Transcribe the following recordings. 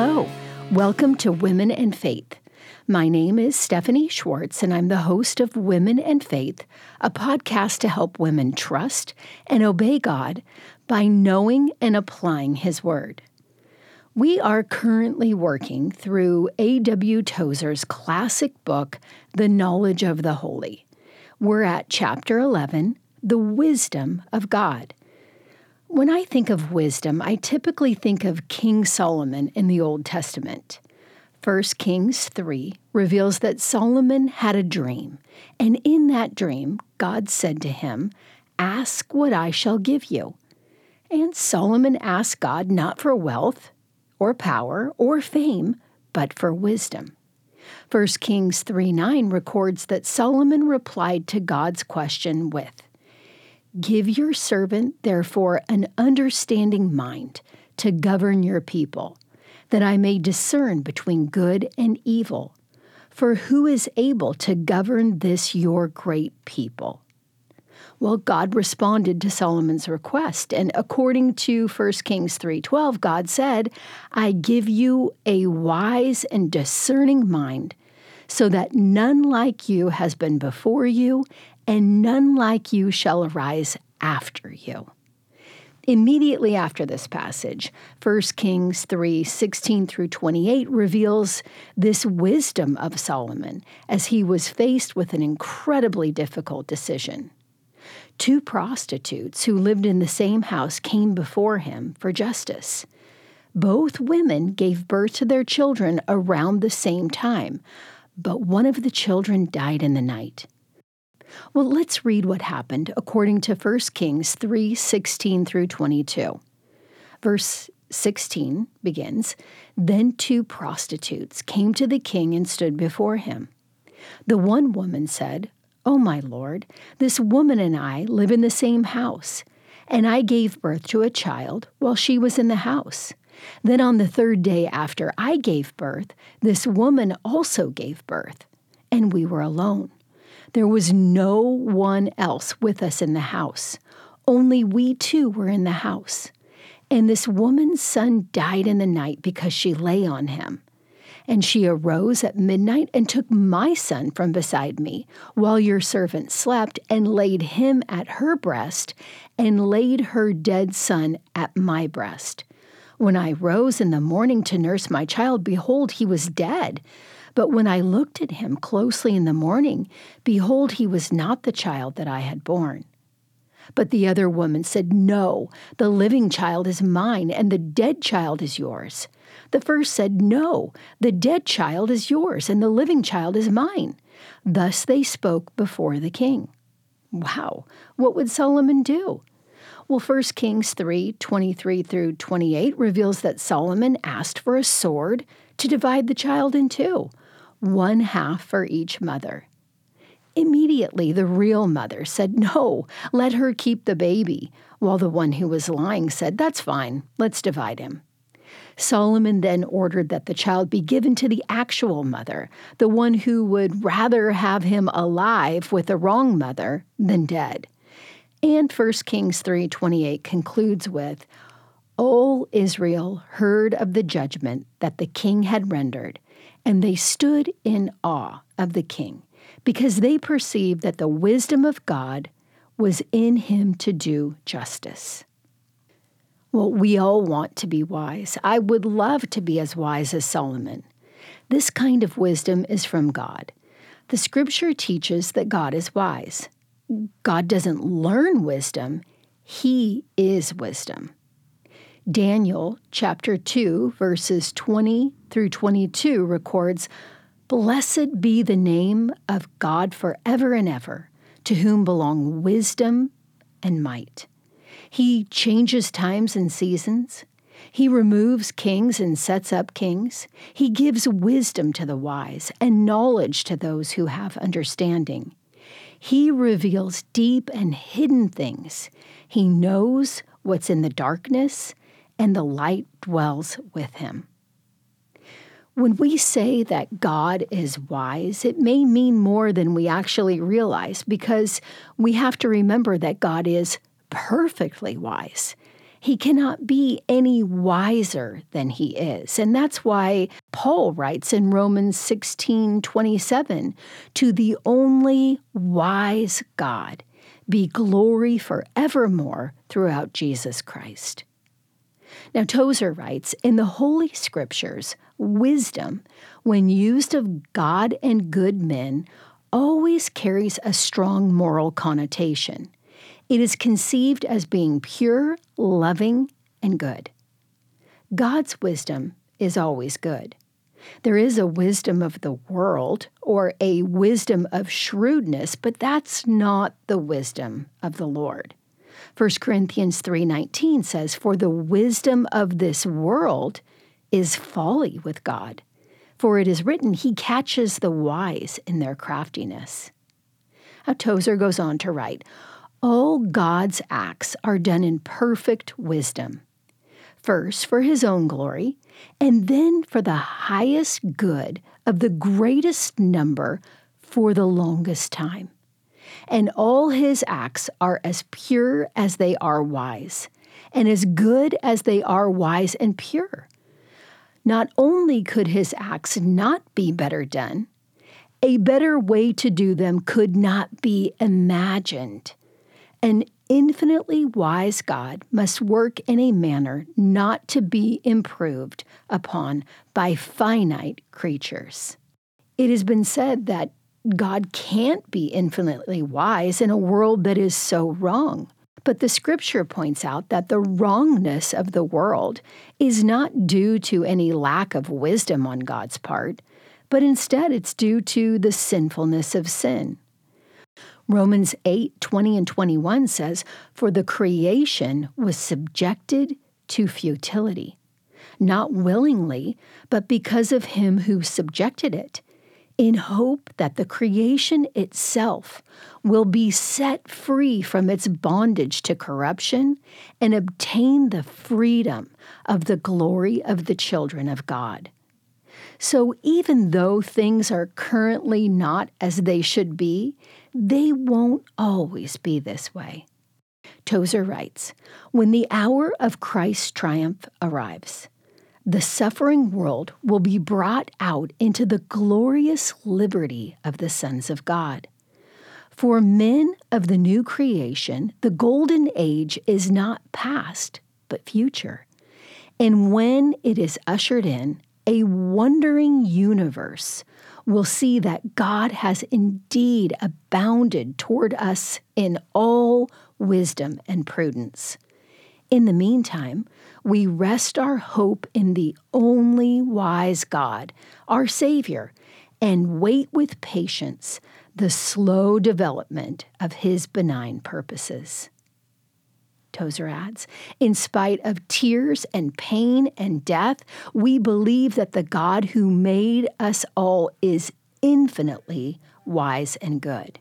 Hello, welcome to Women and Faith. My name is Stephanie Schwartz, and I'm the host of Women and Faith, a podcast to help women trust and obey God by knowing and applying His Word. We are currently working through A.W. Tozer's classic book, The Knowledge of the Holy. We're at chapter 11, The Wisdom of God. When I think of wisdom, I typically think of King Solomon in the Old Testament. 1 Kings 3 reveals that Solomon had a dream, and in that dream, God said to him, Ask what I shall give you. And Solomon asked God not for wealth, or power, or fame, but for wisdom. 1 Kings 3 9 records that Solomon replied to God's question with, Give your servant, therefore, an understanding mind to govern your people, that I may discern between good and evil. For who is able to govern this your great people? Well, God responded to Solomon's request, and according to 1 Kings 3:12, God said, "I give you a wise and discerning mind, so that none like you has been before you, and none like you shall arise after you. Immediately after this passage, 1 Kings 3 16 through 28 reveals this wisdom of Solomon as he was faced with an incredibly difficult decision. Two prostitutes who lived in the same house came before him for justice. Both women gave birth to their children around the same time, but one of the children died in the night. Well, let's read what happened according to 1 Kings 3 16 through 22. Verse 16 begins Then two prostitutes came to the king and stood before him. The one woman said, Oh, my lord, this woman and I live in the same house, and I gave birth to a child while she was in the house. Then on the third day after I gave birth, this woman also gave birth, and we were alone. There was no one else with us in the house. Only we two were in the house. And this woman's son died in the night because she lay on him. And she arose at midnight and took my son from beside me, while your servant slept, and laid him at her breast, and laid her dead son at my breast. When I rose in the morning to nurse my child, behold, he was dead. But when I looked at him closely in the morning, behold, he was not the child that I had borne. But the other woman said, No, the living child is mine, and the dead child is yours. The first said, No, the dead child is yours, and the living child is mine. Thus they spoke before the king. Wow, what would Solomon do? Well, 1 Kings 3 23 through 28 reveals that Solomon asked for a sword to divide the child in two, one half for each mother. Immediately, the real mother said, No, let her keep the baby, while the one who was lying said, That's fine, let's divide him. Solomon then ordered that the child be given to the actual mother, the one who would rather have him alive with the wrong mother than dead. And 1 Kings 3:28 concludes with all Israel heard of the judgment that the king had rendered, and they stood in awe of the king, because they perceived that the wisdom of God was in him to do justice. Well, we all want to be wise. I would love to be as wise as Solomon. This kind of wisdom is from God. The scripture teaches that God is wise. God doesn't learn wisdom, He is wisdom. Daniel chapter 2, verses 20 through 22 records Blessed be the name of God forever and ever, to whom belong wisdom and might. He changes times and seasons. He removes kings and sets up kings. He gives wisdom to the wise and knowledge to those who have understanding. He reveals deep and hidden things. He knows what's in the darkness and the light dwells with him. When we say that God is wise, it may mean more than we actually realize because we have to remember that God is perfectly wise. He cannot be any wiser than he is. And that's why Paul writes in Romans 16 27 to the only wise God be glory forevermore throughout Jesus Christ. Now, Tozer writes In the Holy Scriptures, wisdom, when used of God and good men, always carries a strong moral connotation. It is conceived as being pure, loving, and good. God's wisdom is always good. There is a wisdom of the world or a wisdom of shrewdness, but that's not the wisdom of the Lord. 1 Corinthians 3:19 says, "For the wisdom of this world is folly with God, for it is written, he catches the wise in their craftiness." Now Tozer goes on to write, "All God's acts are done in perfect wisdom." First, for his own glory, and then for the highest good of the greatest number for the longest time and all his acts are as pure as they are wise, and as good as they are wise and pure. Not only could his acts not be better done, a better way to do them could not be imagined. An infinitely wise God must work in a manner not to be improved upon by finite creatures. It has been said that God can't be infinitely wise in a world that is so wrong. But the scripture points out that the wrongness of the world is not due to any lack of wisdom on God's part, but instead it's due to the sinfulness of sin. Romans 8 20 and 21 says, For the creation was subjected to futility, not willingly, but because of him who subjected it in hope that the creation itself will be set free from its bondage to corruption and obtain the freedom of the glory of the children of God. So, even though things are currently not as they should be, they won't always be this way. Tozer writes When the hour of Christ's triumph arrives, the suffering world will be brought out into the glorious liberty of the sons of God. For men of the new creation, the golden age is not past, but future. And when it is ushered in, a wondering universe will see that God has indeed abounded toward us in all wisdom and prudence. In the meantime, we rest our hope in the only wise God, our Savior, and wait with patience the slow development of His benign purposes. Tozer adds, in spite of tears and pain and death, we believe that the God who made us all is infinitely wise and good.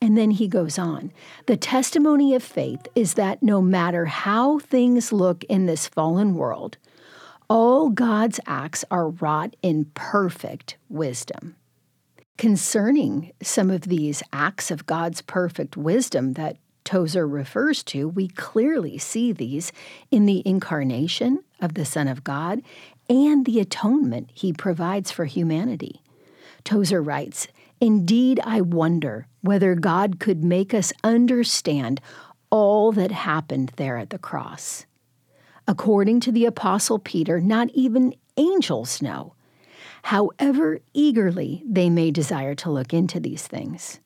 And then he goes on The testimony of faith is that no matter how things look in this fallen world, all God's acts are wrought in perfect wisdom. Concerning some of these acts of God's perfect wisdom that Tozer refers to, we clearly see these in the incarnation of the Son of God and the atonement he provides for humanity. Tozer writes, Indeed, I wonder whether God could make us understand all that happened there at the cross. According to the Apostle Peter, not even angels know, however eagerly they may desire to look into these things.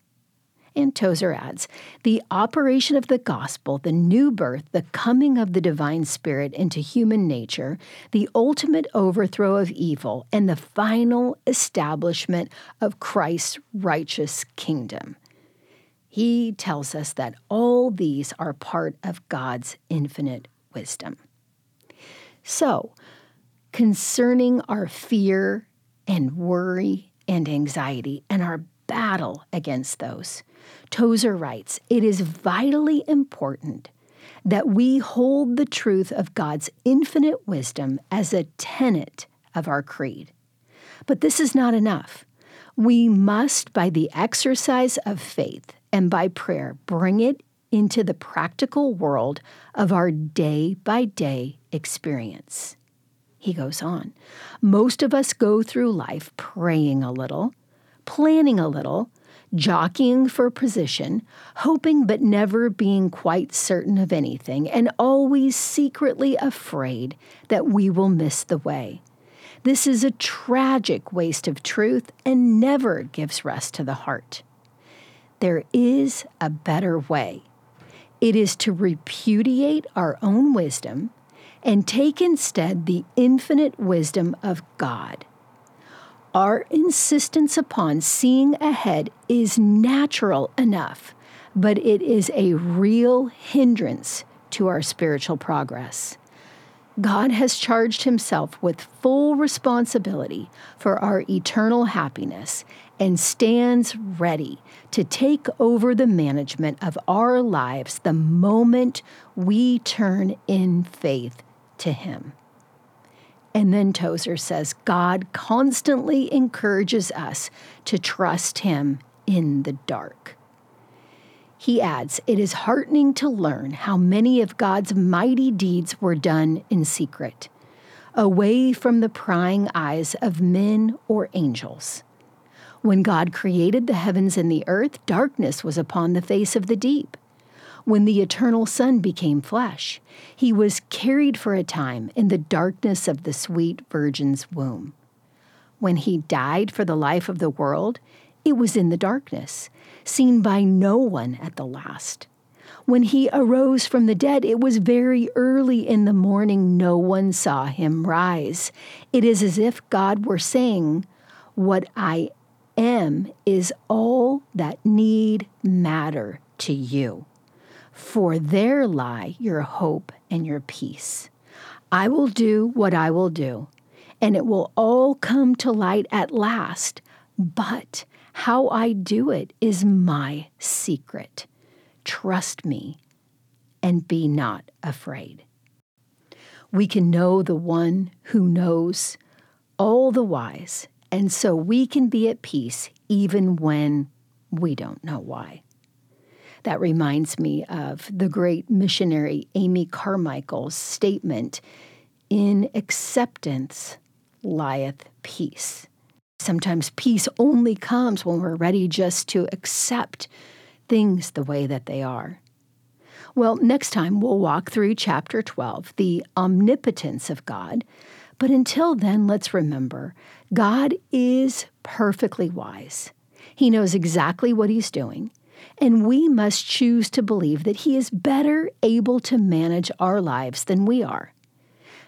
And Tozer adds the operation of the gospel, the new birth, the coming of the divine spirit into human nature, the ultimate overthrow of evil, and the final establishment of Christ's righteous kingdom. He tells us that all these are part of God's infinite wisdom. So, concerning our fear and worry and anxiety and our battle against those, Tozer writes It is vitally important that we hold the truth of God's infinite wisdom as a tenet of our creed. But this is not enough. We must, by the exercise of faith and by prayer, bring it into the practical world of our day by day experience. He goes on Most of us go through life praying a little, planning a little, jockeying for position, hoping but never being quite certain of anything, and always secretly afraid that we will miss the way. This is a tragic waste of truth and never gives rest to the heart. There is a better way. It is to repudiate our own wisdom and take instead the infinite wisdom of God. Our insistence upon seeing ahead is natural enough, but it is a real hindrance to our spiritual progress. God has charged himself with full responsibility for our eternal happiness and stands ready to take over the management of our lives the moment we turn in faith to him. And then Tozer says God constantly encourages us to trust him in the dark. He adds, It is heartening to learn how many of God's mighty deeds were done in secret, away from the prying eyes of men or angels. When God created the heavens and the earth, darkness was upon the face of the deep. When the eternal Son became flesh, he was carried for a time in the darkness of the sweet Virgin's womb. When he died for the life of the world, it was in the darkness, seen by no one at the last. When he arose from the dead, it was very early in the morning. No one saw him rise. It is as if God were saying, What I am is all that need matter to you. For there lie your hope and your peace. I will do what I will do, and it will all come to light at last. But how I do it is my secret. Trust me and be not afraid. We can know the one who knows all the wise, and so we can be at peace even when we don't know why. That reminds me of the great missionary Amy Carmichael's statement In acceptance lieth peace. Sometimes peace only comes when we're ready just to accept things the way that they are. Well, next time we'll walk through chapter 12, the omnipotence of God. But until then, let's remember God is perfectly wise. He knows exactly what He's doing, and we must choose to believe that He is better able to manage our lives than we are.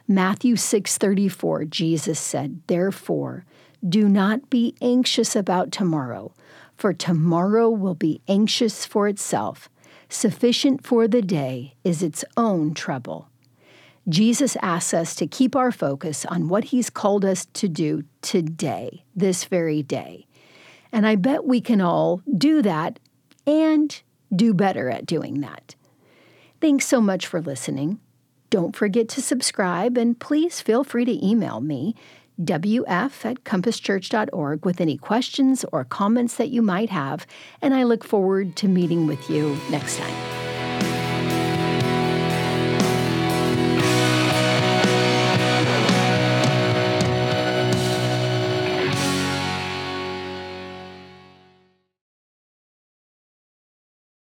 Matthew 6:34 Jesus said, "Therefore, do not be anxious about tomorrow, for tomorrow will be anxious for itself. Sufficient for the day is its own trouble. Jesus asks us to keep our focus on what He's called us to do today, this very day. And I bet we can all do that and do better at doing that. Thanks so much for listening. Don't forget to subscribe and please feel free to email me wf at compasschurch.org with any questions or comments that you might have, and I look forward to meeting with you next time.